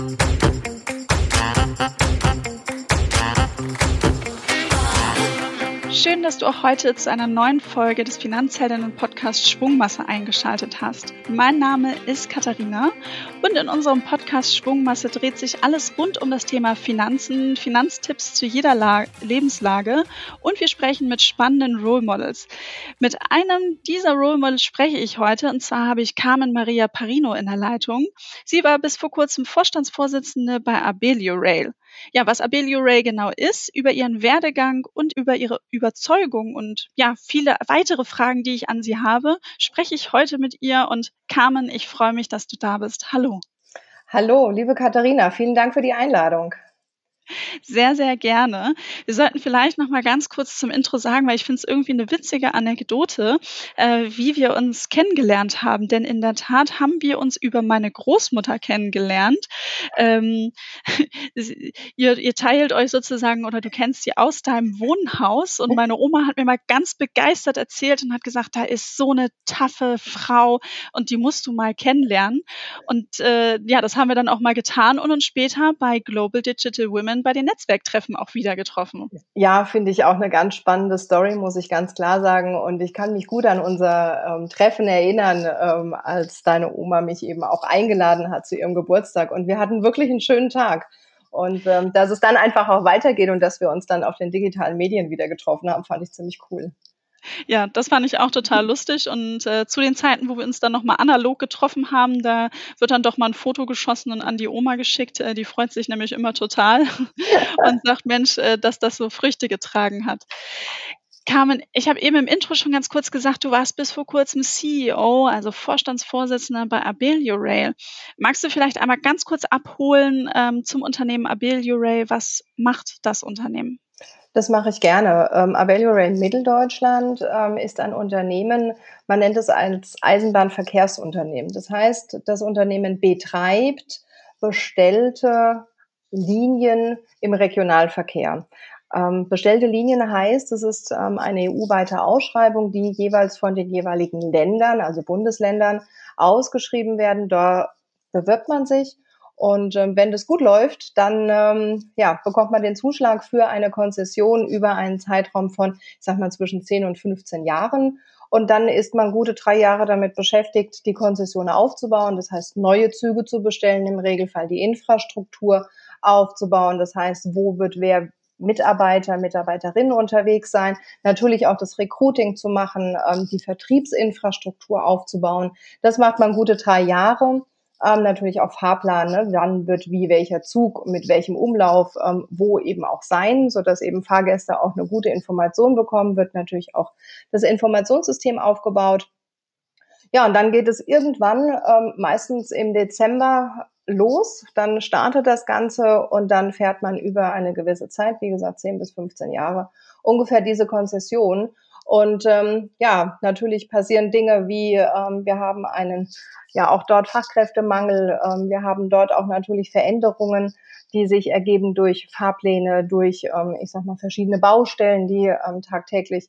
Schön, dass du auch heute zu einer neuen Folge des Finanzheldinnen-Podcasts Schwungmasse eingeschaltet hast. Mein Name ist Katharina und in unserem Podcast Schwungmasse dreht sich alles rund um das Thema Finanzen, Finanztipps zu jeder La Lebenslage und wir sprechen mit spannenden Role Models. Mit einem dieser Role Models spreche ich heute und zwar habe ich Carmen Maria Parino in der Leitung. Sie war bis vor kurzem Vorstandsvorsitzende bei Abelio Rail. Ja, was Abelio Ray genau ist, über ihren Werdegang und über ihre Überzeugung und ja, viele weitere Fragen, die ich an sie habe, spreche ich heute mit ihr und Carmen, ich freue mich, dass du da bist. Hallo. Hallo, liebe Katharina, vielen Dank für die Einladung. Sehr, sehr gerne. Wir sollten vielleicht noch mal ganz kurz zum Intro sagen, weil ich finde es irgendwie eine witzige Anekdote, äh, wie wir uns kennengelernt haben. Denn in der Tat haben wir uns über meine Großmutter kennengelernt. Ähm, ihr, ihr teilt euch sozusagen oder du kennst sie aus deinem Wohnhaus und meine Oma hat mir mal ganz begeistert erzählt und hat gesagt, da ist so eine taffe Frau und die musst du mal kennenlernen. Und äh, ja, das haben wir dann auch mal getan und uns später bei Global Digital Women bei den Netzwerktreffen auch wieder getroffen. Ja, finde ich auch eine ganz spannende Story, muss ich ganz klar sagen. Und ich kann mich gut an unser ähm, Treffen erinnern, ähm, als deine Oma mich eben auch eingeladen hat zu ihrem Geburtstag. Und wir hatten wirklich einen schönen Tag. Und ähm, dass es dann einfach auch weitergeht und dass wir uns dann auf den digitalen Medien wieder getroffen haben, fand ich ziemlich cool. Ja, das fand ich auch total lustig. Und äh, zu den Zeiten, wo wir uns dann nochmal analog getroffen haben, da wird dann doch mal ein Foto geschossen und an die Oma geschickt. Äh, die freut sich nämlich immer total und sagt, Mensch, äh, dass das so Früchte getragen hat. Carmen, ich habe eben im Intro schon ganz kurz gesagt, du warst bis vor kurzem CEO, also Vorstandsvorsitzender bei Abelio Rail. Magst du vielleicht einmal ganz kurz abholen ähm, zum Unternehmen Abelio Rail? Was macht das Unternehmen? Das mache ich gerne. Ähm, Avelio Rail Mitteldeutschland ähm, ist ein Unternehmen, man nennt es als Eisenbahnverkehrsunternehmen. Das heißt, das Unternehmen betreibt bestellte Linien im Regionalverkehr. Ähm, bestellte Linien heißt, es ist ähm, eine EU-weite Ausschreibung, die jeweils von den jeweiligen Ländern, also Bundesländern, ausgeschrieben werden. Da bewirbt man sich und ähm, wenn das gut läuft, dann ähm, ja, bekommt man den Zuschlag für eine Konzession über einen Zeitraum von, ich sag mal, zwischen 10 und 15 Jahren. Und dann ist man gute drei Jahre damit beschäftigt, die Konzession aufzubauen. Das heißt, neue Züge zu bestellen, im Regelfall die Infrastruktur aufzubauen. Das heißt, wo wird wer Mitarbeiter, Mitarbeiterinnen unterwegs sein, natürlich auch das Recruiting zu machen, ähm, die Vertriebsinfrastruktur aufzubauen. Das macht man gute drei Jahre ähm, natürlich auch Fahrplan, ne? wann wird wie welcher Zug mit welchem Umlauf ähm, wo eben auch sein, so dass eben Fahrgäste auch eine gute Information bekommen, wird natürlich auch das Informationssystem aufgebaut. Ja, und dann geht es irgendwann, ähm, meistens im Dezember, los. Dann startet das Ganze und dann fährt man über eine gewisse Zeit, wie gesagt 10 bis 15 Jahre, ungefähr diese Konzession. Und ähm, ja, natürlich passieren Dinge wie ähm, wir haben einen ja auch dort Fachkräftemangel, ähm, wir haben dort auch natürlich Veränderungen, die sich ergeben durch Fahrpläne, durch ähm, ich sag mal verschiedene Baustellen, die ähm, tagtäglich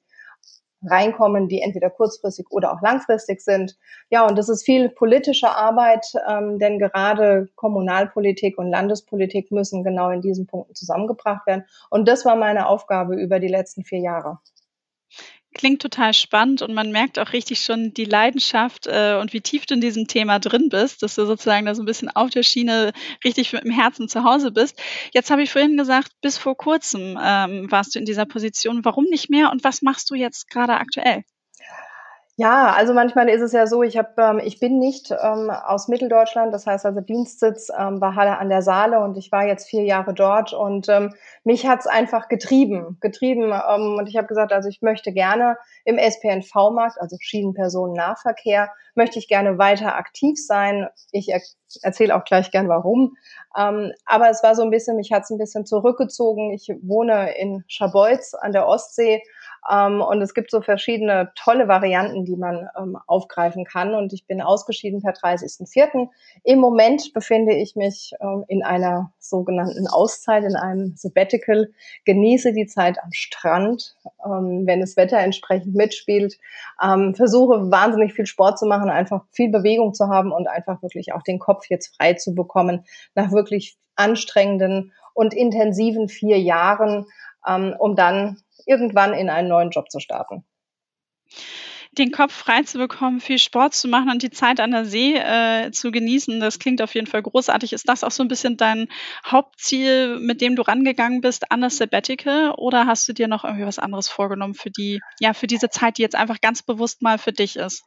reinkommen, die entweder kurzfristig oder auch langfristig sind. Ja, und das ist viel politische Arbeit, ähm, denn gerade Kommunalpolitik und Landespolitik müssen genau in diesen Punkten zusammengebracht werden. Und das war meine Aufgabe über die letzten vier Jahre. Klingt total spannend und man merkt auch richtig schon die Leidenschaft äh, und wie tief du in diesem Thema drin bist, dass du sozusagen da so ein bisschen auf der Schiene richtig mit dem Herzen zu Hause bist. Jetzt habe ich vorhin gesagt, bis vor kurzem ähm, warst du in dieser Position. Warum nicht mehr und was machst du jetzt gerade aktuell? Ja, also manchmal ist es ja so, ich habe, ähm, ich bin nicht ähm, aus Mitteldeutschland, das heißt also Dienstsitz ähm, war Halle an der Saale und ich war jetzt vier Jahre dort und ähm, mich hat's einfach getrieben, getrieben ähm, und ich habe gesagt, also ich möchte gerne im SPNV-Markt, also Schienenpersonennahverkehr, möchte ich gerne weiter aktiv sein. Ich er erzähle auch gleich gern warum, ähm, aber es war so ein bisschen, mich hat's ein bisschen zurückgezogen. Ich wohne in Scharbeutz an der Ostsee Ähm, und es gibt so verschiedene tolle Varianten, die man ähm, aufgreifen kann. Und ich bin ausgeschieden per 30.04. Im Moment befinde ich mich ähm, in einer sogenannten Auszeit, in einem Sabbatical, genieße die Zeit am Strand, ähm, wenn das Wetter entsprechend mitspielt, ähm, versuche wahnsinnig viel Sport zu machen, einfach viel Bewegung zu haben und einfach wirklich auch den Kopf jetzt frei zu bekommen nach wirklich anstrengenden und intensiven vier Jahren, ähm, um dann irgendwann in einen neuen Job zu starten den Kopf frei zu bekommen, viel Sport zu machen und die Zeit an der See äh, zu genießen, das klingt auf jeden Fall großartig. Ist das auch so ein bisschen dein Hauptziel, mit dem du rangegangen bist an das Sabbatical? Oder hast du dir noch irgendwie was anderes vorgenommen für die, ja, für diese Zeit, die jetzt einfach ganz bewusst mal für dich ist?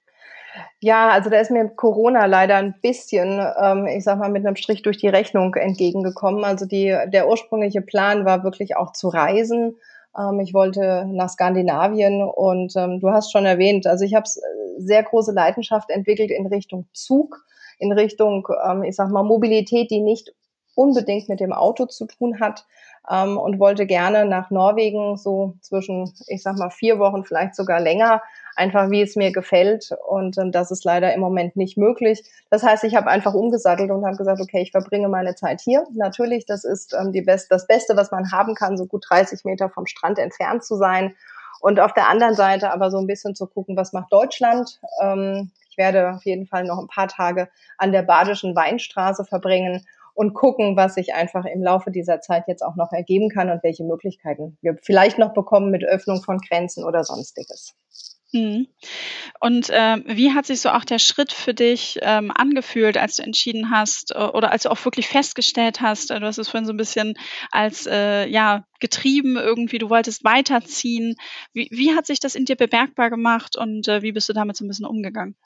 Ja, also da ist mir Corona leider ein bisschen, ähm, ich sag mal, mit einem Strich durch die Rechnung entgegengekommen. Also die, der ursprüngliche Plan war wirklich auch zu reisen. Ähm, ich wollte nach Skandinavien und ähm, du hast schon erwähnt, also ich habe äh, sehr große Leidenschaft entwickelt in Richtung Zug, in Richtung, ähm, ich sag mal, Mobilität, die nicht unbedingt mit dem Auto zu tun hat ähm, und wollte gerne nach Norwegen so zwischen, ich sag mal, vier Wochen, vielleicht sogar länger, einfach wie es mir gefällt. Und ähm, das ist leider im Moment nicht möglich. Das heißt, ich habe einfach umgesattelt und habe gesagt, okay, ich verbringe meine Zeit hier. Natürlich, das ist ähm, die Best das Beste, was man haben kann, so gut 30 Meter vom Strand entfernt zu sein. Und auf der anderen Seite aber so ein bisschen zu gucken, was macht Deutschland. Ähm, ich werde auf jeden Fall noch ein paar Tage an der Badischen Weinstraße verbringen und gucken, was sich einfach im Laufe dieser Zeit jetzt auch noch ergeben kann und welche Möglichkeiten wir vielleicht noch bekommen mit Öffnung von Grenzen oder sonstiges. Mhm. Und äh, wie hat sich so auch der Schritt für dich ähm, angefühlt, als du entschieden hast äh, oder als du auch wirklich festgestellt hast, äh, du hast es vorhin so ein bisschen als äh, ja getrieben irgendwie, du wolltest weiterziehen. Wie, wie hat sich das in dir bemerkbar gemacht und wie bist du damit so ein bisschen umgegangen?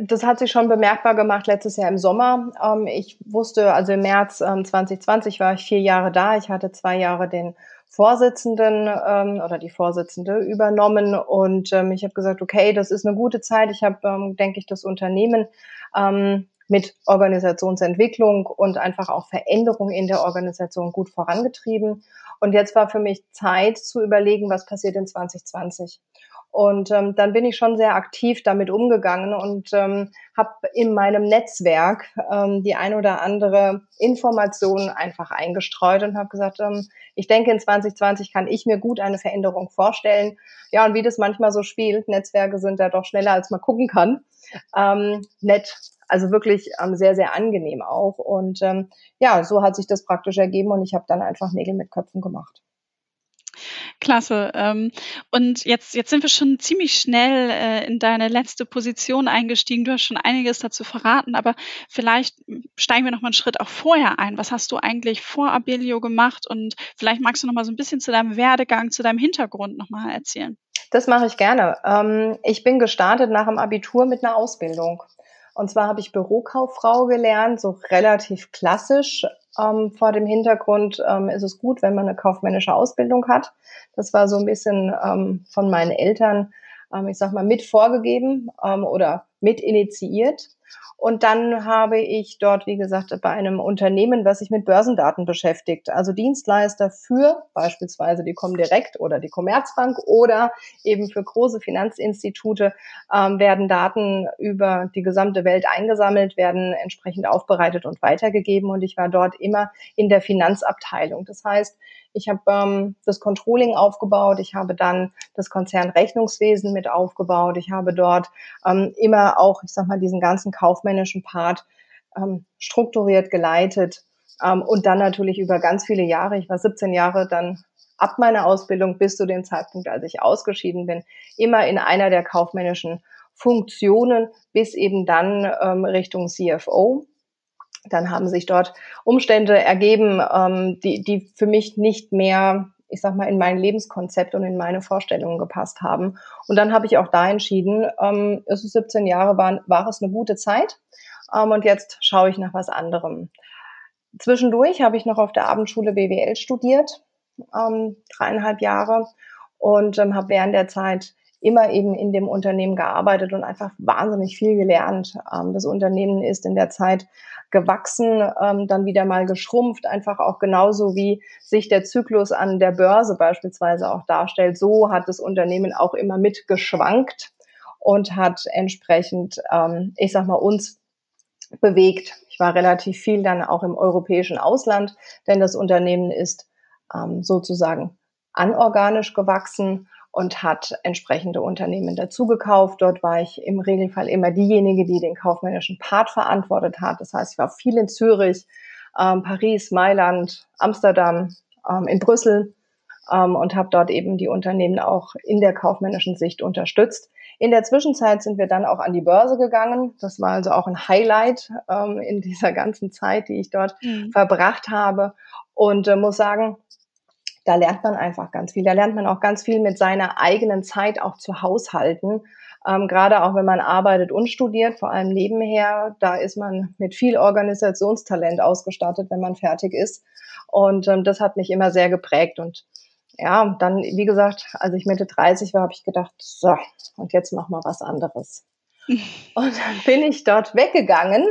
Das hat sich schon bemerkbar gemacht letztes Jahr im Sommer. Ähm, ich wusste, also im März 2020 ähm, war ich vier Jahre da. Ich hatte zwei Jahre den Vorsitzenden ähm, oder die Vorsitzende übernommen und ähm, ich habe gesagt, okay, das ist eine gute Zeit. Ich habe, ähm, denke ich, das Unternehmen ähm, mit Organisationsentwicklung und einfach auch Veränderung in der Organisation gut vorangetrieben. Und jetzt war für mich Zeit zu überlegen, was passiert in 2020. Und ähm, dann bin ich schon sehr aktiv damit umgegangen und ähm, habe in meinem Netzwerk ähm, die ein oder andere Information einfach eingestreut und habe gesagt, ähm, ich denke, in 2020 kann ich mir gut eine Veränderung vorstellen. Ja, und wie das manchmal so spielt, Netzwerke sind da doch schneller, als man gucken kann. Ähm, nett, also wirklich ähm, sehr, sehr angenehm auch. Und ähm, ja, so hat sich das praktisch ergeben und ich habe dann einfach Nägel mit Köpfen gemacht. Klasse. Ähm, und jetzt, jetzt sind wir schon ziemlich schnell äh, in deine letzte Position eingestiegen. Du hast schon einiges dazu verraten, aber vielleicht steigen wir noch mal einen Schritt auch vorher ein. Was hast du eigentlich vor Abelio gemacht? Und vielleicht magst du noch mal so ein bisschen zu deinem Werdegang, zu deinem Hintergrund noch mal erzählen. Das mache ich gerne. Ähm, ich bin gestartet nach dem Abitur mit einer Ausbildung. Und zwar habe ich Bürokauffrau gelernt, so relativ klassisch. Ähm, vor dem Hintergrund ähm, ist es gut, wenn man eine kaufmännische Ausbildung hat. Das war so ein bisschen ähm, von meinen Eltern, ähm, ich sag mal, mit vorgegeben ähm, oder mit initiiert. Und dann habe ich dort, wie gesagt, bei einem Unternehmen, was sich mit Börsendaten beschäftigt, also Dienstleister für beispielsweise die Comdirect oder die Commerzbank oder eben für große Finanzinstitute ähm, werden Daten über die gesamte Welt eingesammelt, werden entsprechend aufbereitet und weitergegeben. Und ich war dort immer in der Finanzabteilung. Das heißt, ich habe ähm, das Controlling aufgebaut, ich habe dann das Konzernrechnungswesen mit aufgebaut, ich habe dort ähm, immer auch, ich sag mal, diesen ganzen kaufmännischen Part ähm, strukturiert geleitet ähm, und dann natürlich über ganz viele Jahre, ich war 17 Jahre dann ab meiner Ausbildung bis zu dem Zeitpunkt, als ich ausgeschieden bin, immer in einer der kaufmännischen Funktionen bis eben dann ähm, Richtung CFO dann haben sich dort Umstände ergeben, ähm, die, die für mich nicht mehr, ich sag mal, in mein Lebenskonzept und in meine Vorstellungen gepasst haben. Und dann habe ich auch da entschieden, ähm, es ist 17 Jahre, war, war es eine gute Zeit. Ähm, und jetzt schaue ich nach was anderem. Zwischendurch habe ich noch auf der Abendschule BWL studiert, ähm, dreieinhalb Jahre, und ähm, habe während der Zeit immer eben in dem Unternehmen gearbeitet und einfach wahnsinnig viel gelernt. Ähm, das Unternehmen ist in der Zeit gewachsen, ähm, dann wieder mal geschrumpft, einfach auch genauso wie sich der Zyklus an der Börse beispielsweise auch darstellt. So hat das Unternehmen auch immer mitgeschwankt und hat entsprechend, ähm, ich sag mal, uns bewegt. Ich war relativ viel dann auch im europäischen Ausland, denn das Unternehmen ist sozusagen anorganisch gewachsen und hat entsprechende Unternehmen dazugekauft. Dort war ich im Regelfall immer diejenige, die den kaufmännischen Part verantwortet hat. Das heißt, ich war viel in Zürich, ähm, Paris, Mailand, Amsterdam, ähm, in Brüssel ähm, und habe dort eben die Unternehmen auch in der kaufmännischen Sicht unterstützt. In der Zwischenzeit sind wir dann auch an die Börse gegangen. Das war also auch ein Highlight ähm, in dieser ganzen Zeit, die ich dort mhm. verbracht habe. Und äh, muss sagen, da lernt man einfach ganz viel. Da lernt man auch ganz viel mit seiner eigenen Zeit auch zu haushalten. Ähm, gerade auch wenn man arbeitet und studiert, vor allem nebenher, da ist man mit viel Organisationstalent ausgestattet, wenn man fertig ist. Und ähm, das hat mich immer sehr geprägt. Und ja, dann, wie gesagt, als ich Mitte 30 war, habe ich gedacht, so, und jetzt mach mal was anderes. und dann bin ich dort weggegangen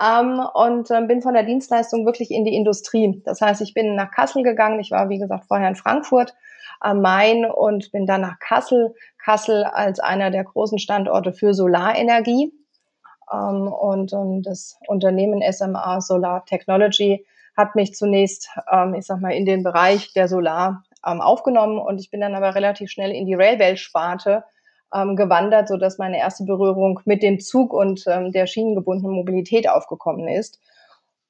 ähm, und äh, bin von der Dienstleistung wirklich in die Industrie. Das heißt, ich bin nach Kassel gegangen. Ich war, wie gesagt, vorher in Frankfurt am Main und bin dann nach Kassel. Kassel als einer der großen Standorte für Solarenergie. Ähm, und ähm, das Unternehmen SMA Solar Technology hat mich zunächst, ähm, ich sag mal, in den Bereich der Solar ähm, aufgenommen und ich bin dann aber relativ schnell in die Railway-Sparte ähm, gewandert, so dass meine erste Berührung mit dem Zug und ähm, der schienengebundenen Mobilität aufgekommen ist.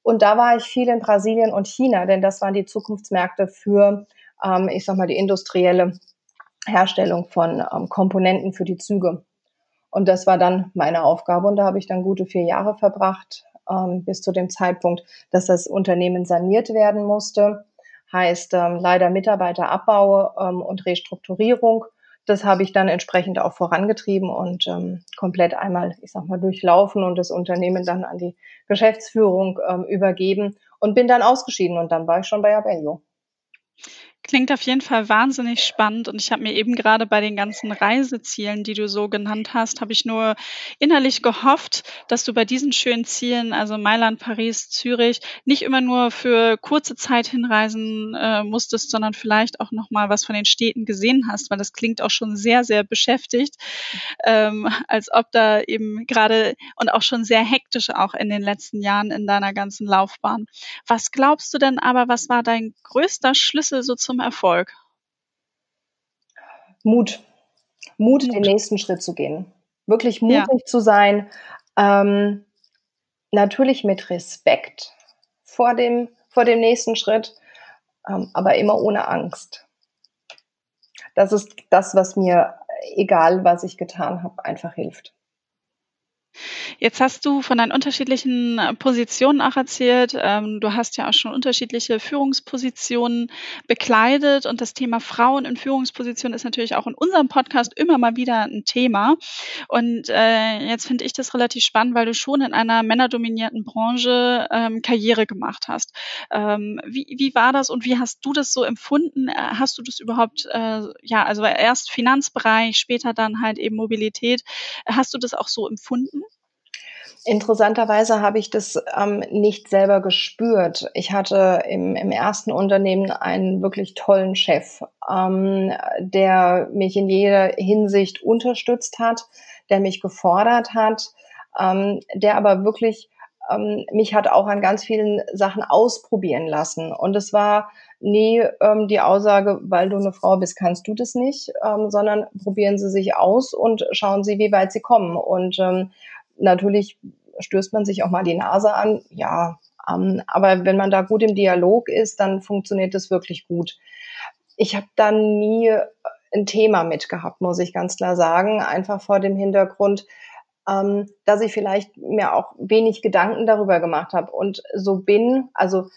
Und da war ich viel in Brasilien und China, denn das waren die Zukunftsmärkte für, ähm, ich sag mal, die industrielle Herstellung von ähm, Komponenten für die Züge. Und das war dann meine Aufgabe und da habe ich dann gute vier Jahre verbracht, ähm, bis zu dem Zeitpunkt, dass das Unternehmen saniert werden musste. Heißt ähm, leider Mitarbeiterabbau ähm, und Restrukturierung das habe ich dann entsprechend auch vorangetrieben und ähm, komplett einmal, ich sag mal, durchlaufen und das Unternehmen dann an die Geschäftsführung ähm, übergeben und bin dann ausgeschieden und dann war ich schon bei Abellio. Klingt auf jeden Fall wahnsinnig spannend und ich habe mir eben gerade bei den ganzen Reisezielen, die du so genannt hast, habe ich nur innerlich gehofft, dass du bei diesen schönen Zielen, also Mailand, Paris, Zürich, nicht immer nur für kurze Zeit hinreisen äh, musstest, sondern vielleicht auch noch mal was von den Städten gesehen hast, weil das klingt auch schon sehr, sehr beschäftigt, ähm, als ob da eben gerade und auch schon sehr hektisch auch in den letzten Jahren in deiner ganzen Laufbahn. Was glaubst du denn aber, was war dein größter Schlüssel so zum Erfolg? Mut. Mut, Mut. den nächsten Schritt zu gehen. Wirklich mutig ja. zu sein. Ähm, natürlich mit Respekt vor dem, vor dem nächsten Schritt, ähm, aber immer ohne Angst. Das ist das, was mir, egal was ich getan habe, einfach hilft. Jetzt hast du von deinen unterschiedlichen äh, Positionen auch erzählt. Ähm, du hast ja auch schon unterschiedliche Führungspositionen bekleidet und das Thema Frauen in Führungspositionen ist natürlich auch in unserem Podcast immer mal wieder ein Thema. Und äh, jetzt finde ich das relativ spannend, weil du schon in einer männerdominierten Branche ähm, Karriere gemacht hast. Ähm, wie, wie war das und wie hast du das so empfunden? Äh, hast du das überhaupt, ja, also erst Finanzbereich, später dann halt eben Mobilität. Hast du das auch so empfunden? Interessanterweise habe ich das ähm, nicht selber gespürt. Ich hatte im, im ersten Unternehmen einen wirklich tollen Chef, ähm, der mich in jeder Hinsicht unterstützt hat, der mich gefordert hat, ähm, der aber wirklich ähm, mich hat auch an ganz vielen Sachen ausprobieren lassen. Und es war nie ähm, die Aussage, weil du eine Frau bist, kannst du das nicht, ähm, sondern probieren Sie sich aus und schauen Sie, wie weit Sie kommen. Und ähm, natürlich stößt man sich auch mal die Nase an, ja, ähm, aber wenn man da gut im Dialog ist, dann funktioniert das wirklich gut. Ich habe da nie ein Thema mitgehabt, muss ich ganz klar sagen, einfach vor dem Hintergrund, ähm, dass ich vielleicht mir auch wenig Gedanken darüber gemacht habe und so bin, also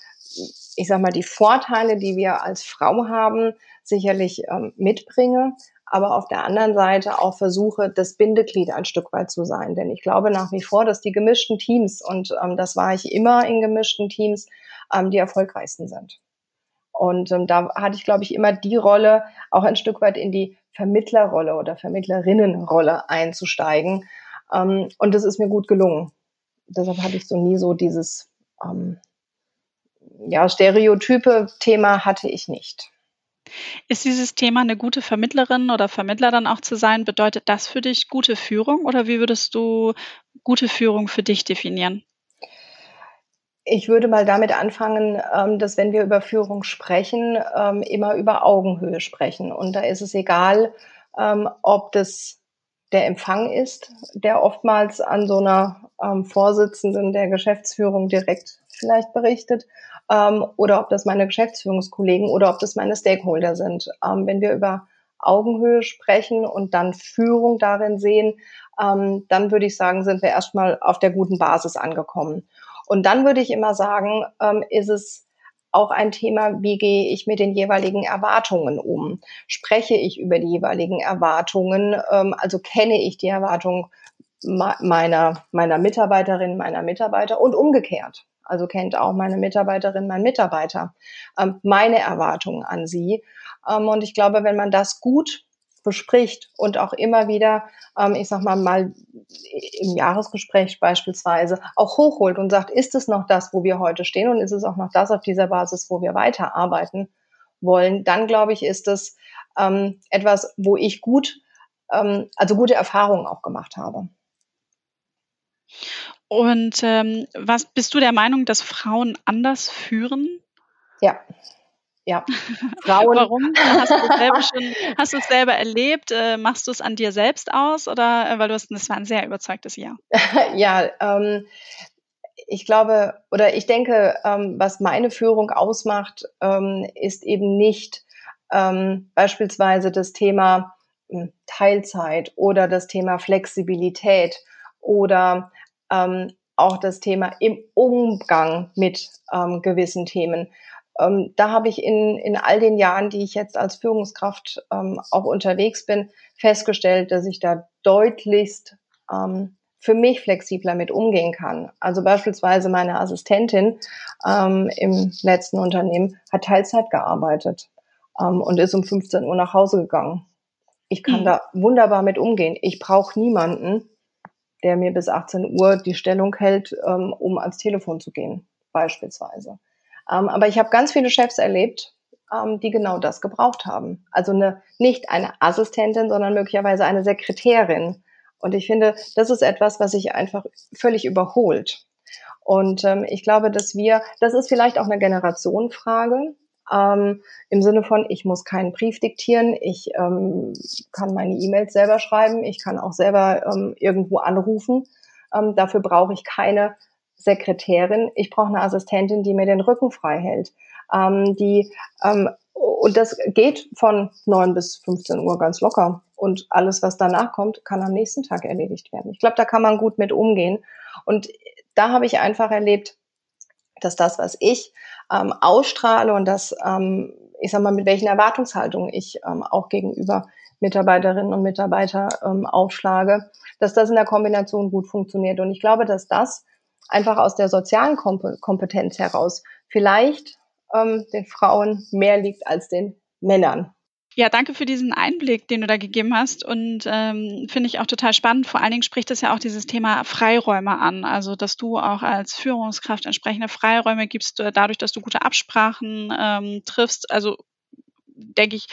ich sag mal, die Vorteile, die wir als Frau haben, sicherlich ähm, mitbringe, aber auf der anderen Seite auch versuche, das Bindeglied ein Stück weit zu sein. Denn ich glaube nach wie vor, dass die gemischten Teams, und ähm, das war ich immer in gemischten Teams, ähm, die erfolgreichsten sind. Und ähm, da hatte ich, glaube ich, immer die Rolle, auch ein Stück weit in die Vermittlerrolle oder Vermittlerinnenrolle einzusteigen. Ähm, und das ist mir gut gelungen. Deshalb hatte ich so nie so dieses ähm, ja, stereotype Thema hatte ich nicht. Ist dieses Thema eine gute Vermittlerin oder Vermittler dann auch zu sein? Bedeutet das für dich gute Führung oder wie würdest du gute Führung für dich definieren? Ich würde mal damit anfangen, ähm, dass wenn wir über Führung sprechen, ähm, immer über Augenhöhe sprechen. Und da ist es egal, ähm, ob das der Empfang ist, der oftmals an so einer Vorsitzenden der Geschäftsführung direkt vielleicht berichtet, oder ob das meine Geschäftsführungskollegen oder ob das meine Stakeholder sind. wenn wir über Augenhöhe sprechen und dann Führung darin sehen, dann würde ich sagen, sind wir erstmal auf der guten Basis angekommen. Und dann würde ich immer sagen, ähm, ist es auch ein Thema, wie gehe ich mit den jeweiligen Erwartungen um? Spreche ich über die jeweiligen Erwartungen? Ähm, also kenne ich die Erwartungen meiner, meiner Mitarbeiterin, meiner Mitarbeiter und umgekehrt. Also kennt auch meine Mitarbeiterin, mein Mitarbeiter ähm, meine Erwartungen an sie. Ähm, und ich glaube, wenn man das gut bespricht und auch immer wieder, ähm, ich sag mal, mal im Jahresgespräch beispielsweise auch hochholt und sagt, ist es noch das, wo wir heute stehen und ist es auch noch das auf dieser Basis, wo wir weiterarbeiten wollen, dann glaube ich, ist es ähm, etwas, wo ich gut, ähm, also gute Erfahrungen auch gemacht habe. Und ähm, was bist du der Meinung, dass Frauen anders führen? Ja, ja, Frauen. Warum? Hast du, selber schon, hast du es selber erlebt? Äh, machst du es an dir selbst aus? Oder äh, weil du hast, das war ein sehr überzeugtes Ja. ja, ähm, ich glaube oder ich denke, ähm, was meine Führung ausmacht, ähm, ist eben nicht ähm, beispielsweise das Thema hm, Teilzeit oder das Thema Flexibilität oder ähm, auch das Thema im Umgang mit ähm, gewissen Themen, ähm, da habe ich in, in all den Jahren, die ich jetzt als Führungskraft ähm, auch unterwegs bin, festgestellt, dass ich da deutlichst ähm, für mich flexibler mit umgehen kann. Also beispielsweise meine Assistentin ähm, im letzten Unternehmen hat Teilzeit gearbeitet und ist um 15 Uhr nach Hause gegangen. Ich kann mhm. da wunderbar mit umgehen. Ich brauche niemanden, der mir bis 18 Uhr die Stellung hält, ähm, um ans Telefon zu gehen, beispielsweise. Ähm, aber ich habe ganz viele Chefs erlebt, ähm, die genau das gebraucht haben. Also eine, nicht eine Assistentin, sondern möglicherweise eine Sekretärin. Und ich finde, das ist etwas, was sich einfach völlig überholt. Und ähm, ich glaube, dass wir, das ist vielleicht auch eine Generationenfrage, ähm, im Sinne von, ich muss keinen Brief diktieren, ich ähm, kann meine E-Mails selber schreiben, ich kann auch selber ähm, irgendwo anrufen. Ähm, dafür brauche ich keine Sekretärin, ich brauche eine Assistentin, die mir den Rücken frei hält. Ähm, die, ähm, und das geht von neun bis 15 Uhr ganz locker. Und alles, was danach kommt, kann am nächsten Tag erledigt werden. Ich glaube, da kann man gut mit umgehen. Und da habe ich einfach erlebt, dass das, was ich ähm, ausstrahle und das, ähm, ich sag mal, mit welchen Erwartungshaltungen ich ähm, auch gegenüber Mitarbeiterinnen und Mitarbeiter ähm, aufschlage, dass das in der Kombination gut funktioniert. Und ich glaube, dass das einfach aus der sozialen Kompetenz heraus vielleicht ähm, den Frauen mehr liegt als den Männern. Ja, danke für diesen Einblick, den du da gegeben hast und ähm, finde ich auch total spannend. Vor allen Dingen spricht es ja auch dieses Thema Freiräume an, also dass du auch als Führungskraft entsprechende Freiräume gibst, äh, dadurch, dass du gute Absprachen ähm, triffst. Also denke ich,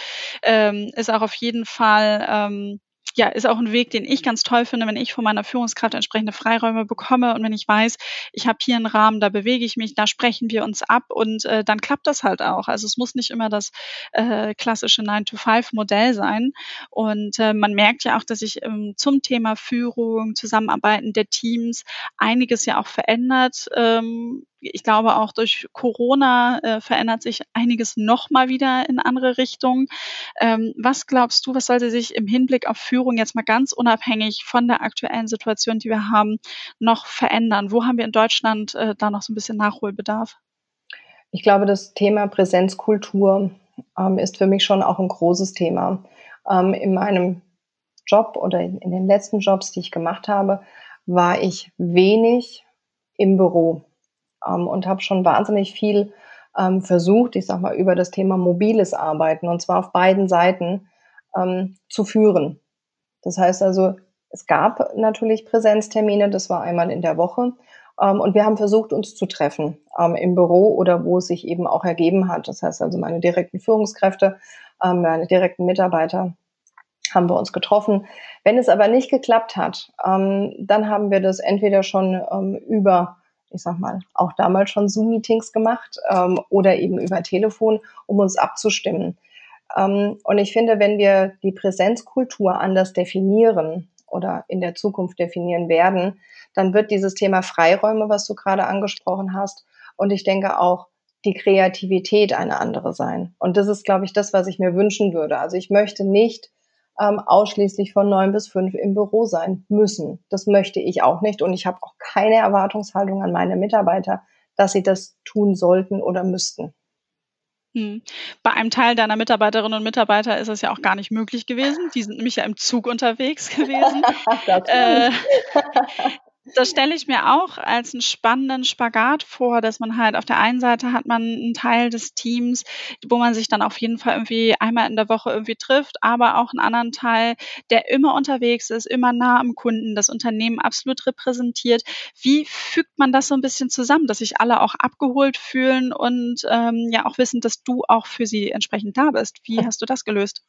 ähm, ist auch auf jeden Fall ähm, ja, ist auch ein Weg, den ich ganz toll finde, wenn ich von meiner Führungskraft entsprechende Freiräume bekomme und wenn ich weiß, ich habe hier einen Rahmen, da bewege ich mich, da sprechen wir uns ab und äh, dann klappt das halt auch. Also es muss nicht immer das äh, klassische 9-to-5-Modell sein. Und äh, man merkt ja auch, dass sich ähm, zum Thema Führung, Zusammenarbeiten der Teams einiges ja auch verändert. Ähm, ich glaube, auch durch Corona äh, verändert sich einiges nochmal wieder in andere Richtungen. Ähm, was glaubst du, was sollte sich im Hinblick auf Führung jetzt mal ganz unabhängig von der aktuellen Situation, die wir haben, noch verändern? Wo haben wir in Deutschland äh, da noch so ein bisschen Nachholbedarf? Ich glaube, das Thema Präsenzkultur ähm, ist für mich schon auch ein großes Thema. Ähm, in meinem Job oder in, in den letzten Jobs, die ich gemacht habe, war ich wenig im Büro ähm, und habe schon wahnsinnig viel ähm, versucht, ich sag mal, über das Thema mobiles Arbeiten und zwar auf beiden Seiten ähm, zu führen. Das heißt also, es gab natürlich Präsenztermine, das war einmal in der Woche. Ähm, und wir haben versucht, uns zu treffen ähm, im Büro oder wo es sich eben auch ergeben hat. Das heißt also, meine direkten Führungskräfte, ähm, meine direkten Mitarbeiter haben wir uns getroffen. Wenn es aber nicht geklappt hat, dann haben wir das entweder schon über ich sag mal, auch damals schon Zoom-Meetings gemacht ähm, oder eben über Telefon, um uns abzustimmen. Ähm, und ich finde, wenn wir die Präsenzkultur anders definieren oder in der Zukunft definieren werden, dann wird dieses Thema Freiräume, was du gerade angesprochen hast, und ich denke auch die Kreativität eine andere sein. Und das ist, glaube ich, das, was ich mir wünschen würde. Also ich möchte nicht ähm, ausschließlich von neun bis fünf im Büro sein müssen. Das möchte ich auch nicht und ich habe auch keine Erwartungshaltung an meine Mitarbeiter, dass sie das tun sollten oder müssten. Hm. Bei einem Teil deiner Mitarbeiterinnen und Mitarbeiter ist es ja auch gar nicht möglich gewesen. Die sind nämlich ja im Zug unterwegs gewesen. äh, das stelle ich mir auch als einen spannenden Spagat vor, dass man halt auf der einen Seite hat man einen Teil des Teams, wo man sich dann auf jeden Fall irgendwie einmal in der Woche irgendwie trifft, aber auch einen anderen Teil, der immer unterwegs ist, immer nah am Kunden, das Unternehmen absolut repräsentiert. Wie fügt man das so ein bisschen zusammen, dass sich alle auch abgeholt fühlen und ähm, ja auch wissen, dass du auch für sie entsprechend da bist? Wie hast du das gelöst?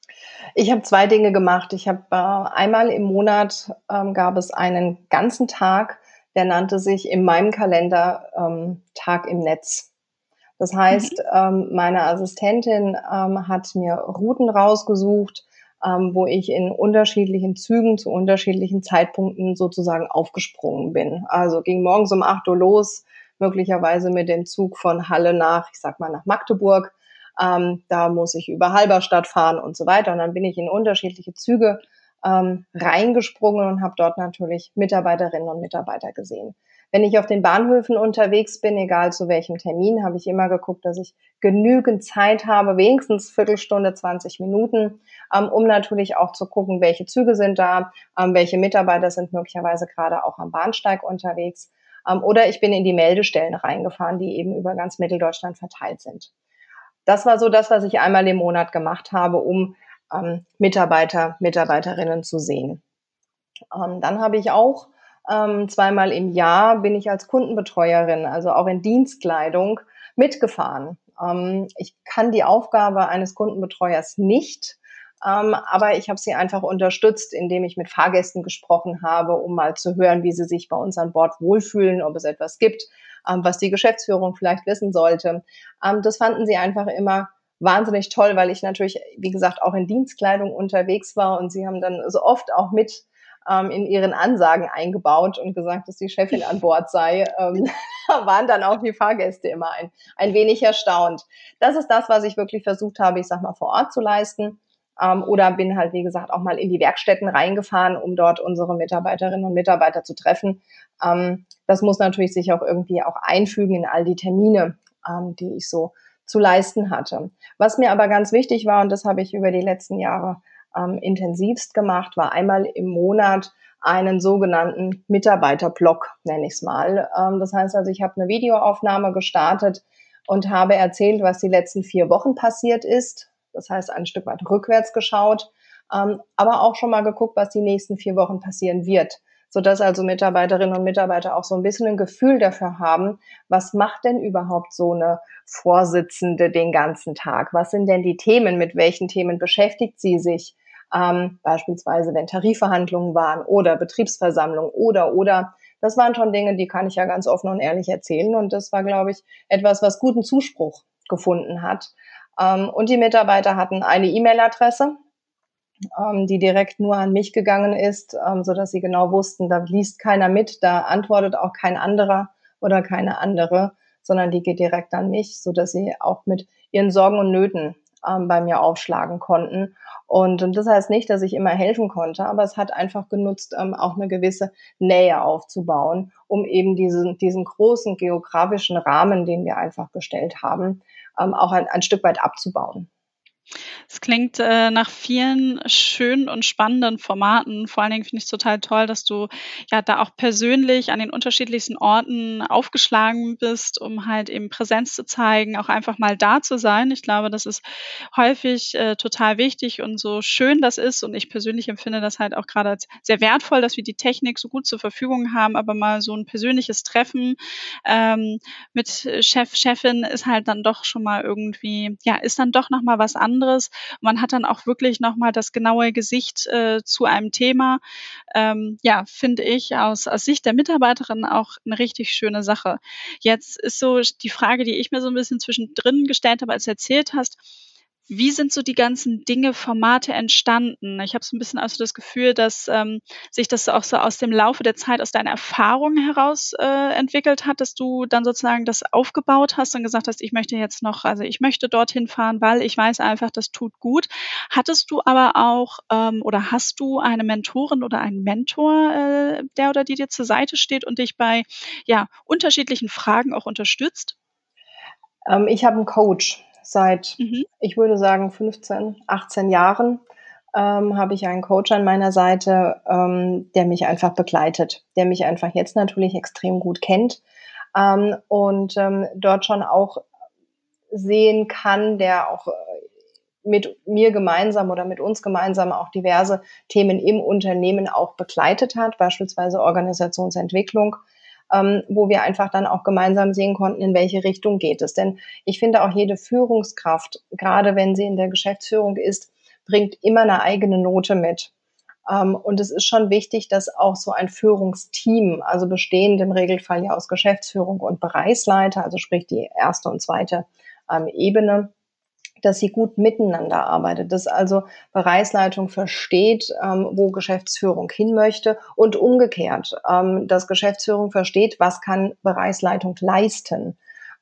Ich habe zwei Dinge gemacht. Ich habe äh, einmal im Monat ähm, gab es einen ganzen Tag der nannte sich in meinem Kalender ähm, Tag im Netz. Das heißt, mhm. ähm, meine Assistentin ähm, hat mir Routen rausgesucht, ähm, wo ich in unterschiedlichen Zügen zu unterschiedlichen Zeitpunkten sozusagen aufgesprungen bin. Also ging morgens um 8 Uhr los, möglicherweise mit dem Zug von Halle nach, ich sag mal, nach Magdeburg. Ähm, da muss ich über Halberstadt fahren und so weiter. Und dann bin ich in unterschiedliche Züge ähm, reingesprungen und habe dort natürlich Mitarbeiterinnen und Mitarbeiter gesehen. Wenn ich auf den Bahnhöfen unterwegs bin, egal zu welchem Termin, habe ich immer geguckt, dass ich genügend Zeit habe, wenigstens Viertelstunde, 20 Minuten, ähm, um natürlich auch zu gucken, welche Züge sind da, ähm, welche Mitarbeiter sind möglicherweise gerade auch am Bahnsteig unterwegs. Ähm, oder ich bin in die Meldestellen reingefahren, die eben über ganz Mitteldeutschland verteilt sind. Das war so das, was ich einmal im Monat gemacht habe, um ähm, Mitarbeiter, Mitarbeiterinnen zu sehen. Ähm, dann habe ich auch ähm, zweimal im Jahr bin ich als Kundenbetreuerin, also auch in Dienstkleidung, mitgefahren. Ähm, ich kann die Aufgabe eines Kundenbetreuers nicht, ähm, aber ich habe sie einfach unterstützt, indem ich mit Fahrgästen gesprochen habe, um mal zu hören, wie sie sich bei uns an Bord wohlfühlen, ob es etwas gibt, ähm, was die Geschäftsführung vielleicht wissen sollte. Ähm, das fanden sie einfach immer wahnsinnig toll, weil ich natürlich, wie gesagt, auch in Dienstkleidung unterwegs war und sie haben dann so oft auch mit ähm, in ihren Ansagen eingebaut und gesagt, dass die Chefin an Bord sei. Ähm, waren dann auch die Fahrgäste immer ein, ein wenig erstaunt. Das ist das, was ich wirklich versucht habe, ich sag mal, vor Ort zu leisten. Ähm, oder bin halt, wie gesagt, auch mal in die Werkstätten reingefahren, um dort unsere Mitarbeiterinnen und Mitarbeiter zu treffen. Das muss natürlich sich auch irgendwie auch einfügen in all die Termine, die ich so zu leisten hatte. Was mir aber ganz wichtig war, und das habe ich über die letzten Jahre ähm, intensivst gemacht, war einmal im Monat einen sogenannten Mitarbeiterblock, nenne ich es mal. Ähm, das heißt also, ich habe eine Videoaufnahme gestartet und habe erzählt, was die letzten vier Wochen passiert ist. Das heißt, ein Stück weit rückwärts geschaut, ähm, aber auch schon mal geguckt, was die nächsten vier Wochen passieren wird sodass also Mitarbeiterinnen und Mitarbeiter auch so ein bisschen ein Gefühl dafür haben, was macht denn überhaupt so eine Vorsitzende den ganzen Tag? Was sind denn die Themen? Mit welchen Themen beschäftigt sie sich? Ähm, beispielsweise, wenn Tarifverhandlungen waren oder Betriebsversammlung oder, oder. Das waren schon Dinge, die kann ich ja ganz offen und ehrlich erzählen. Und das war, glaube ich, etwas, was guten Zuspruch gefunden hat. Ähm, und die Mitarbeiter hatten eine E-Mail-Adresse, ähm, die direkt nur an mich gegangen ist, ähm, so dass sie genau wussten, da liest keiner mit, da antwortet auch kein anderer oder keine andere, sondern die geht direkt an mich, so dass sie auch mit ihren Sorgen und Nöten ähm, bei mir aufschlagen konnten. Und, und das heißt nicht, dass ich immer helfen konnte, aber es hat einfach genutzt, ähm, auch eine gewisse Nähe aufzubauen, um eben diesen, diesen großen geografischen Rahmen, den wir einfach gestellt haben, ähm, auch ein, ein Stück weit abzubauen. Es klingt äh, nach vielen schönen und spannenden Formaten. Vor allen Dingen finde ich es total toll, dass du ja da auch persönlich an den unterschiedlichsten Orten aufgeschlagen bist, um halt eben Präsenz zu zeigen, auch einfach mal da zu sein. Ich glaube, das ist häufig äh, total wichtig und so schön das ist. Und ich persönlich empfinde das halt auch gerade als sehr wertvoll, dass wir die Technik so gut zur Verfügung haben, aber mal so ein persönliches Treffen ähm, mit Chef, Chefin ist halt dann doch schon mal irgendwie, ja, ist dann doch nochmal was anderes anderes. Man hat dann auch wirklich nochmal das genaue Gesicht äh, zu einem Thema. Ähm, ja, finde ich aus, aus Sicht der Mitarbeiterin auch eine richtig schöne Sache. Jetzt ist so die Frage, die ich mir so ein bisschen zwischendrin gestellt habe, als du erzählt hast, wie sind so die ganzen Dinge, Formate entstanden? Ich habe so ein bisschen also das Gefühl, dass ähm, sich das auch so aus dem Laufe der Zeit, aus deiner Erfahrung heraus äh, entwickelt hat, dass du dann sozusagen das aufgebaut hast und gesagt hast, ich möchte jetzt noch, also ich möchte dorthin fahren, weil ich weiß einfach, das tut gut. Hattest du aber auch ähm, oder hast du eine Mentorin oder einen Mentor, äh, der oder die dir zur Seite steht und dich bei ja unterschiedlichen Fragen auch unterstützt? Ähm, ich habe einen Coach Seit, mhm. ich würde sagen, 15, 18 Jahren ähm, habe ich einen Coach an meiner Seite, ähm, der mich einfach begleitet, der mich einfach jetzt natürlich extrem gut kennt ähm, und ähm, dort schon auch sehen kann, der auch äh, mit mir gemeinsam oder mit uns gemeinsam auch diverse Themen im Unternehmen auch begleitet hat, beispielsweise Organisationsentwicklung ähm, wo wir einfach dann auch gemeinsam sehen konnten, in welche Richtung geht es. Denn ich finde auch jede Führungskraft, gerade wenn sie in der Geschäftsführung ist, bringt immer eine eigene Note mit. Ähm, und es ist schon wichtig, dass auch so ein Führungsteam, also bestehend im Regelfall ja aus Geschäftsführung und Bereichsleiter, also sprich die erste und zweite ähm, Ebene, dass sie gut miteinander arbeitet, dass also Bereichsleitung versteht, ähm, wo Geschäftsführung hin möchte und umgekehrt, ähm, dass Geschäftsführung versteht, was kann Bereichsleitung leisten,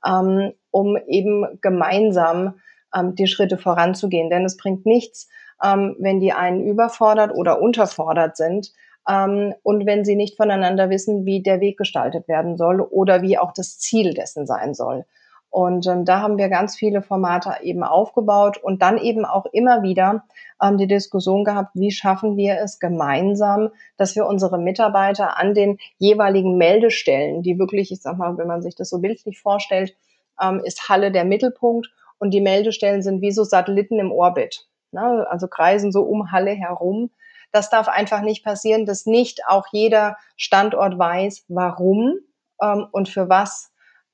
ähm, um eben gemeinsam ähm, die Schritte voranzugehen. Denn es bringt nichts, ähm, wenn die einen überfordert oder unterfordert sind, ähm, und wenn sie nicht voneinander wissen, wie der Weg gestaltet werden soll oder wie auch das Ziel dessen sein soll. Und ähm, da haben wir ganz viele Formate eben aufgebaut und dann eben auch immer wieder ähm, die Diskussion gehabt, wie schaffen wir es gemeinsam, dass wir unsere Mitarbeiter an den jeweiligen Meldestellen, die wirklich, ich sag mal, wenn man sich das so bildlich vorstellt, ähm, ist Halle der Mittelpunkt und die Meldestellen sind wie so Satelliten im Orbit. Ne? Also kreisen so um Halle herum. Das darf einfach nicht passieren, dass nicht auch jeder Standort weiß, warum ähm, und für was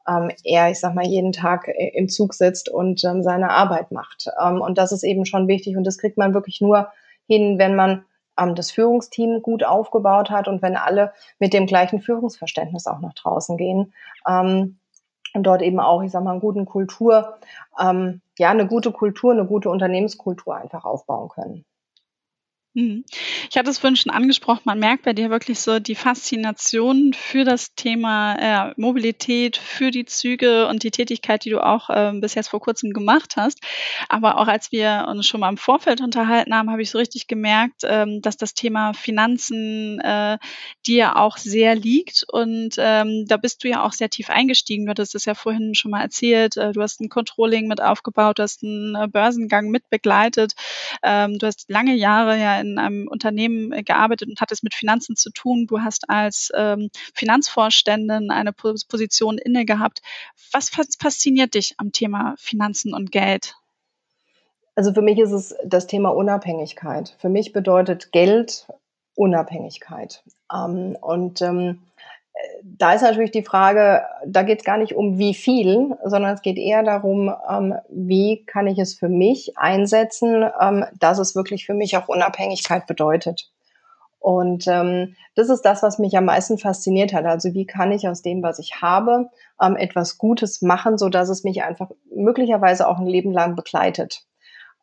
ähm, er, ich sag mal, jeden Tag äh, im Zug sitzt und ähm, seine Arbeit macht. Ähm, und das ist eben schon wichtig und das kriegt man wirklich nur hin, wenn man ähm, das Führungsteam gut aufgebaut hat und wenn alle mit dem gleichen Führungsverständnis auch nach draußen gehen. Ähm, und dort eben auch, ich sag mal, einen guten Kultur, ähm, ja, eine gute Kultur, eine gute Unternehmenskultur einfach aufbauen können. Mhm. Ich hatte es vorhin schon angesprochen, man merkt bei dir wirklich so die Faszination für das Thema äh, Mobilität, für die Züge und die Tätigkeit, die du auch äh, bis jetzt vor kurzem gemacht hast. Aber auch als wir uns schon mal im Vorfeld unterhalten haben, habe ich so richtig gemerkt, ähm, dass das Thema Finanzen äh, dir auch sehr liegt. Und ähm, da bist du ja auch sehr tief eingestiegen. Du hattest es ja vorhin schon mal erzählt. Äh, du hast ein Controlling mit aufgebaut, du hast einen äh, Börsengang mit begleitet. Ähm, du hast lange Jahre ja in einem Unternehmen äh, gearbeitet und hattest mit Finanzen zu tun. Du hast als ähm, Finanzvorständin eine Position inne gehabt. Was fasziniert dich am Thema Finanzen und Geld? Also für mich ist es das Thema Unabhängigkeit. Für mich bedeutet Geld Unabhängigkeit. Ähm, und ähm, da ist natürlich die Frage, da geht es gar nicht um wie viel, sondern es geht eher darum, ähm, wie kann ich es für mich einsetzen, ähm, dass es wirklich für mich auch Unabhängigkeit bedeutet. Und ähm, das ist das, was mich am meisten fasziniert hat. Also wie kann ich aus dem, was ich habe, ähm, etwas Gutes machen, so dass es mich einfach möglicherweise auch ein Leben lang begleitet.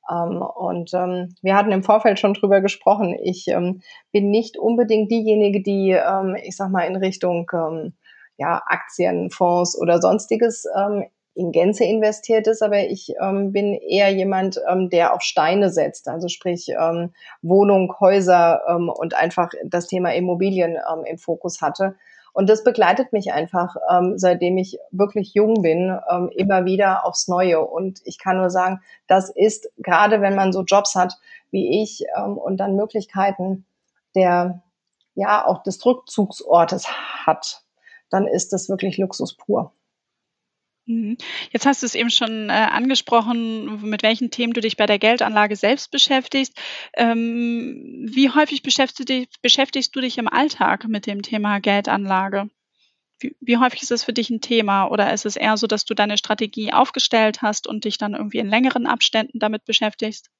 Ähm, und ähm, wir hatten im Vorfeld schon drüber gesprochen. Ich ähm, bin nicht unbedingt diejenige, die, ähm, ich sag mal, in Richtung ähm, ja, Aktien, Fonds oder sonstiges ähm, in Gänze investiert ist, aber ich ähm, bin eher jemand, ähm, der auf Steine setzt, also sprich ähm, Wohnung, Häuser ähm, und einfach das Thema Immobilien ähm, im Fokus hatte. Und das begleitet mich einfach, ähm, seitdem ich wirklich jung bin, ähm, immer wieder aufs Neue. Und ich kann nur sagen, das ist gerade, wenn man so Jobs hat wie ich ähm, und dann Möglichkeiten der, ja, auch des Rückzugsortes hat, dann ist das wirklich Luxus pur. Mhm. Jetzt hast du es eben schon äh, angesprochen, mit welchen Themen du dich bei der Geldanlage selbst beschäftigst. Ähm, wie häufig beschäftigst, beschäftigst, du dich im Alltag mit dem Thema Geldanlage? Wie, wie, häufig ist es für dich ein Thema? Oder ist es eher so, dass du deine Strategie aufgestellt hast und dich dann irgendwie in längeren Abständen damit beschäftigst?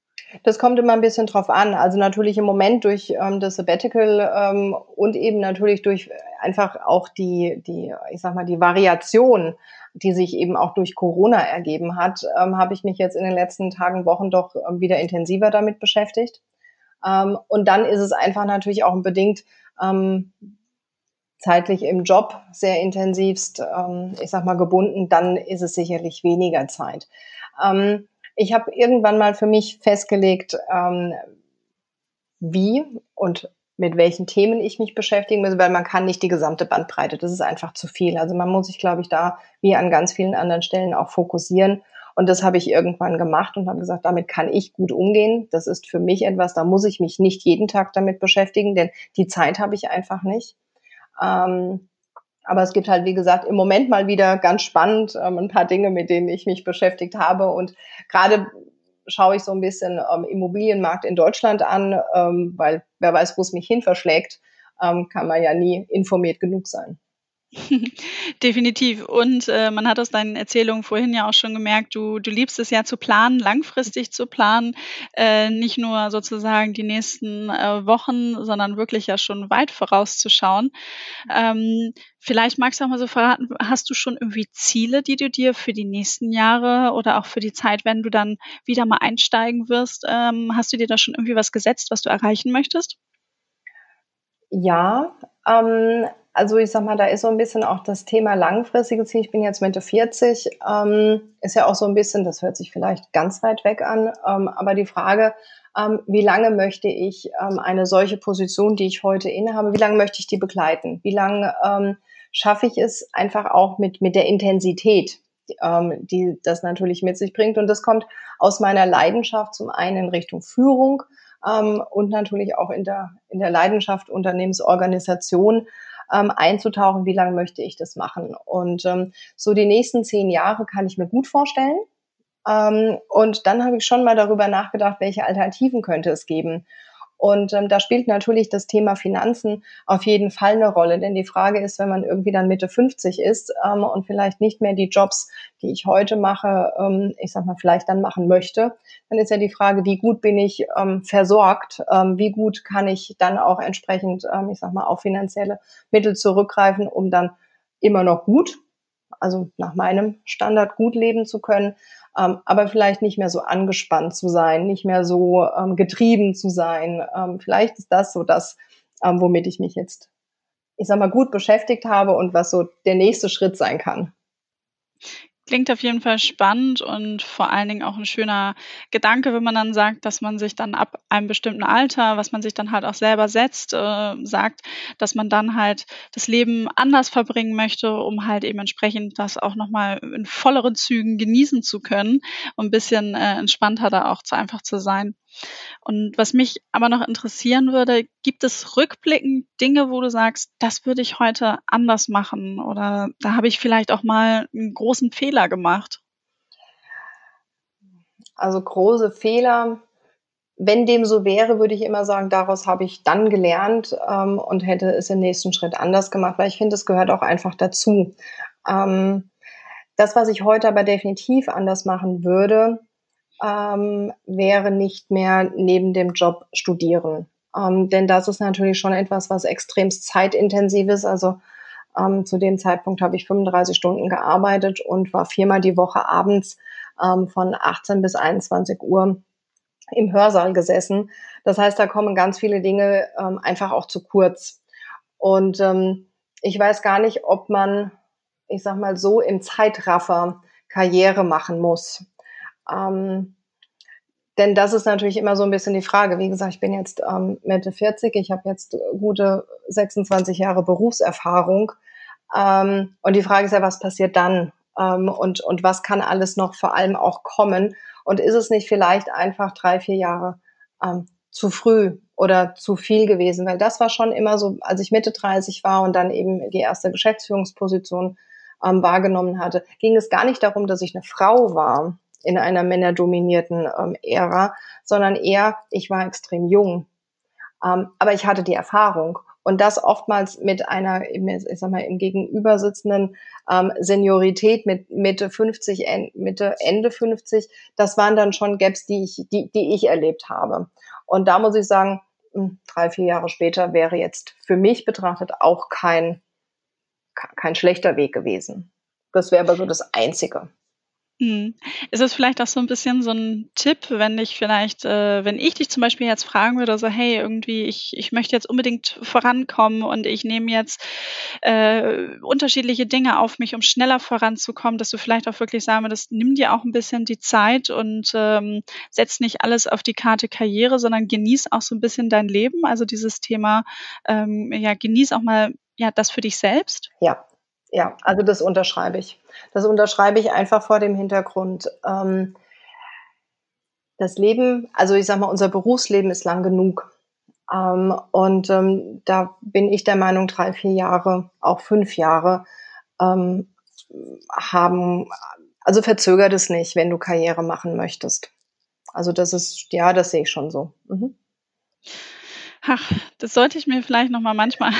Das kommt immer ein bisschen drauf an. Also natürlich im Moment durch ähm, das Sabbatical ähm, und eben natürlich durch einfach auch die, die, ich sag mal, die Variation die sich eben auch durch Corona ergeben hat, ähm, habe ich mich jetzt in den letzten Tagen, Wochen doch ähm, wieder intensiver damit beschäftigt. Ähm, und dann ist es einfach natürlich auch bedingt ähm, zeitlich im Job sehr intensivst, ähm, ich sag mal, gebunden, dann ist es sicherlich weniger Zeit. Ähm, ich habe irgendwann mal für mich festgelegt, wie und mit welchen Themen ich mich beschäftigen muss, weil man kann nicht die gesamte Bandbreite. Das ist einfach zu viel. Also man muss sich, glaube ich, da wie an ganz vielen anderen Stellen auch fokussieren. Und das habe ich irgendwann gemacht und habe gesagt, damit kann ich gut umgehen. Das ist für mich etwas, da muss ich mich nicht jeden Tag damit beschäftigen, denn die Zeit habe ich einfach nicht. Ähm, aber es gibt halt, wie gesagt, im Moment mal wieder ganz spannend ähm, ein paar Dinge, mit denen ich mich beschäftigt habe. Und gerade schaue ich so ein bisschen ähm, Immobilienmarkt in Deutschland an, ähm, weil wer weiß, wo es mich hin verschlägt, ähm, kann man ja nie informiert genug sein. Definitiv. Und äh, man hat aus deinen Erzählungen vorhin ja auch schon gemerkt, du, du liebst es ja zu planen, langfristig zu planen, äh, nicht nur sozusagen die nächsten äh, Wochen, sondern wirklich ja schon weit vorauszuschauen. Ähm, vielleicht magst du auch mal so verraten, hast du schon irgendwie Ziele, die du dir für die nächsten Jahre oder auch für die Zeit, wenn du dann wieder mal einsteigen wirst, ähm, hast du dir da schon irgendwie was gesetzt, was du erreichen möchtest? Ja, ähm, also ich sag mal, da ist so ein bisschen auch das Thema langfristige Ziel. Ich bin jetzt Mitte 40, ähm, ist ja auch so ein bisschen, das hört sich vielleicht ganz weit weg an, ähm, aber die Frage, ähm, wie lange möchte ich ähm, eine solche Position, die ich heute innehabe, wie lange möchte ich die begleiten? Wie lange ähm, schaffe ich es einfach auch mit, mit der Intensität, ähm, die das natürlich mit sich bringt? Und das kommt aus meiner Leidenschaft zum einen in Richtung Führung und natürlich auch in der, in der Leidenschaft Unternehmensorganisation ähm, einzutauchen, wie lange möchte ich das machen. Und ähm, so die nächsten zehn Jahre kann ich mir gut vorstellen. Ähm, und dann habe ich schon mal darüber nachgedacht, welche Alternativen könnte es geben. Und ähm, da spielt natürlich das Thema Finanzen auf jeden Fall eine Rolle. Denn die Frage ist, wenn man irgendwie dann Mitte 50 ist ähm, und vielleicht nicht mehr die Jobs, die ich heute mache, ähm, ich sag mal, vielleicht dann machen möchte, dann ist ja die Frage, wie gut bin ich ähm, versorgt? Ähm, wie gut kann ich dann auch entsprechend, ähm, ich sag mal, auf finanzielle Mittel zurückgreifen, um dann immer noch gut, also nach meinem Standard gut leben zu können, ähm, aber vielleicht nicht mehr so angespannt zu sein, nicht mehr so ähm, getrieben zu sein. Ähm, vielleicht ist das so das, ähm, womit ich mich jetzt, ich sag mal, gut beschäftigt habe und was so der nächste Schritt sein kann. Klingt auf jeden Fall spannend und vor allen Dingen auch ein schöner Gedanke, wenn man dann sagt, dass man sich dann ab einem bestimmten Alter, was man sich dann halt auch selber setzt, äh, sagt, dass man dann halt das Leben anders verbringen möchte, um halt eben entsprechend das auch nochmal in volleren Zügen genießen zu können und ein bisschen äh, entspannter da auch zu einfach zu sein. Und was mich aber noch interessieren würde, gibt es rückblickend Dinge, wo du sagst, das würde ich heute anders machen oder da habe ich vielleicht auch mal einen großen Fehler gemacht? Also große Fehler, wenn dem so wäre, würde ich immer sagen, daraus habe ich dann gelernt ähm, und hätte es im nächsten Schritt anders gemacht, weil ich finde, es gehört auch einfach dazu. Ähm, das, was ich heute aber definitiv anders machen würde, ähm, wäre nicht mehr neben dem Job studieren. Ähm, denn das ist natürlich schon etwas, was extremst zeitintensiv ist. Also ähm, zu dem Zeitpunkt habe ich 35 Stunden gearbeitet und war viermal die Woche abends ähm, von 18 bis 21 Uhr im Hörsaal gesessen. Das heißt, da kommen ganz viele Dinge ähm, einfach auch zu kurz. Und ähm, ich weiß gar nicht, ob man, ich sag mal so, im Zeitraffer Karriere machen muss. Ähm, denn das ist natürlich immer so ein bisschen die Frage. Wie gesagt, ich bin jetzt ähm, Mitte 40, ich habe jetzt gute 26 Jahre Berufserfahrung. Ähm, und die Frage ist ja, was passiert dann? Ähm, und, und was kann alles noch vor allem auch kommen? Und ist es nicht vielleicht einfach drei, vier Jahre ähm, zu früh oder zu viel gewesen? Weil das war schon immer so, als ich Mitte 30 war und dann eben die erste Geschäftsführungsposition ähm, wahrgenommen hatte, ging es gar nicht darum, dass ich eine Frau war in einer männerdominierten ähm, Ära, sondern eher, ich war extrem jung. Ähm, aber ich hatte die Erfahrung. Und das oftmals mit einer, ich sag mal, im Gegenüber sitzenden ähm, Seniorität mit Mitte 50, Mitte, Ende 50, das waren dann schon Gaps, die ich, die, die ich erlebt habe. Und da muss ich sagen, hm, drei, vier Jahre später wäre jetzt für mich betrachtet auch kein, kein schlechter Weg gewesen. Das wäre aber so das Einzige. Mhm. Ist es vielleicht auch so ein bisschen so ein Tipp, wenn ich vielleicht, äh, wenn ich dich zum Beispiel jetzt fragen würde, so hey, irgendwie, ich, ich möchte jetzt unbedingt vorankommen und ich nehme jetzt äh, unterschiedliche Dinge auf mich, um schneller voranzukommen, dass du vielleicht auch wirklich sagen würdest, nimm dir auch ein bisschen die Zeit und ähm, setz nicht alles auf die Karte Karriere, sondern genieß auch so ein bisschen dein Leben. Also dieses Thema, ähm, ja, genieß auch mal ja, das für dich selbst. Ja, ja, also das unterschreibe ich. Das unterschreibe ich einfach vor dem Hintergrund. Ähm, das Leben, also ich sage mal, unser Berufsleben ist lang genug. Ähm, und ähm, da bin ich der Meinung, drei, vier Jahre, auch fünf Jahre ähm, haben, also verzögert es nicht, wenn du Karriere machen möchtest. Also das ist, ja, das sehe ich schon so. Mhm. Ach, das sollte ich mir vielleicht noch mal manchmal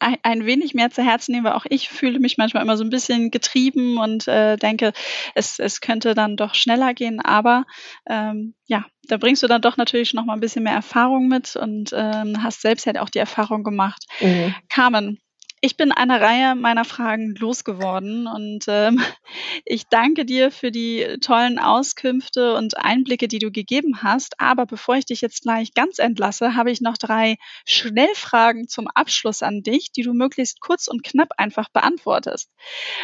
ein, ein, wenig mehr zu Herzen nehmen, weil auch ich fühle mich manchmal immer so ein bisschen getrieben und äh, denke, es, es könnte dann doch schneller gehen. Aber ähm, ja, da bringst du dann doch natürlich noch mal ein bisschen mehr Erfahrung mit und ähm, hast selbst halt auch die Erfahrung gemacht. Mhm. Carmen, ich bin eine Reihe meiner Fragen losgeworden und ähm, ich danke dir für die tollen Auskünfte und Einblicke, die du gegeben hast. Aber bevor ich dich jetzt gleich ganz entlasse, habe ich noch drei Schnellfragen zum Abschluss an dich, die du möglichst kurz und knapp einfach beantwortest.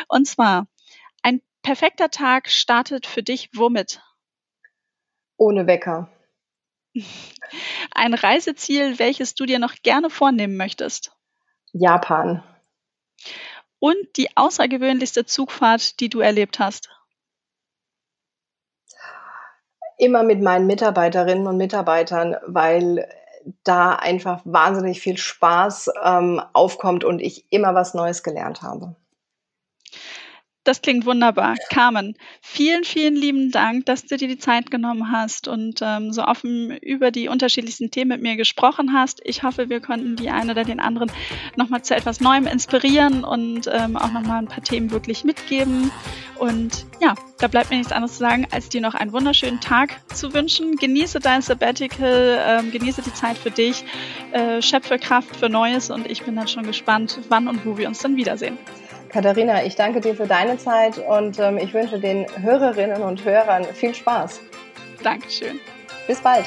Und zwar, ein perfekter Tag startet für dich womit? Ohne Wecker. Ein Reiseziel, welches du dir noch gerne vornehmen möchtest? Japan. Und die außergewöhnlichste Zugfahrt, die du erlebt hast? Immer mit meinen Mitarbeiterinnen und Mitarbeitern, weil da einfach wahnsinnig viel Spaß ähm, aufkommt und ich immer was Neues gelernt habe. Das klingt wunderbar. Carmen, vielen, vielen lieben Dank, dass du dir die Zeit genommen hast und ähm, so offen über die unterschiedlichsten Themen mit mir gesprochen hast. Ich hoffe, wir konnten die eine oder den anderen nochmal zu etwas Neuem inspirieren und ähm, auch nochmal ein paar Themen wirklich mitgeben. Und ja, da bleibt mir nichts anderes zu sagen, als dir noch einen wunderschönen Tag zu wünschen. Genieße dein Sabbatical, ähm, genieße die Zeit für dich, äh, schöpfe Kraft für Neues und ich bin dann schon gespannt, wann und wo wir uns dann wiedersehen. Katharina, ich danke dir für deine Zeit und ähm, ich wünsche den Hörerinnen und Hörern viel Spaß. Dankeschön. Bis bald.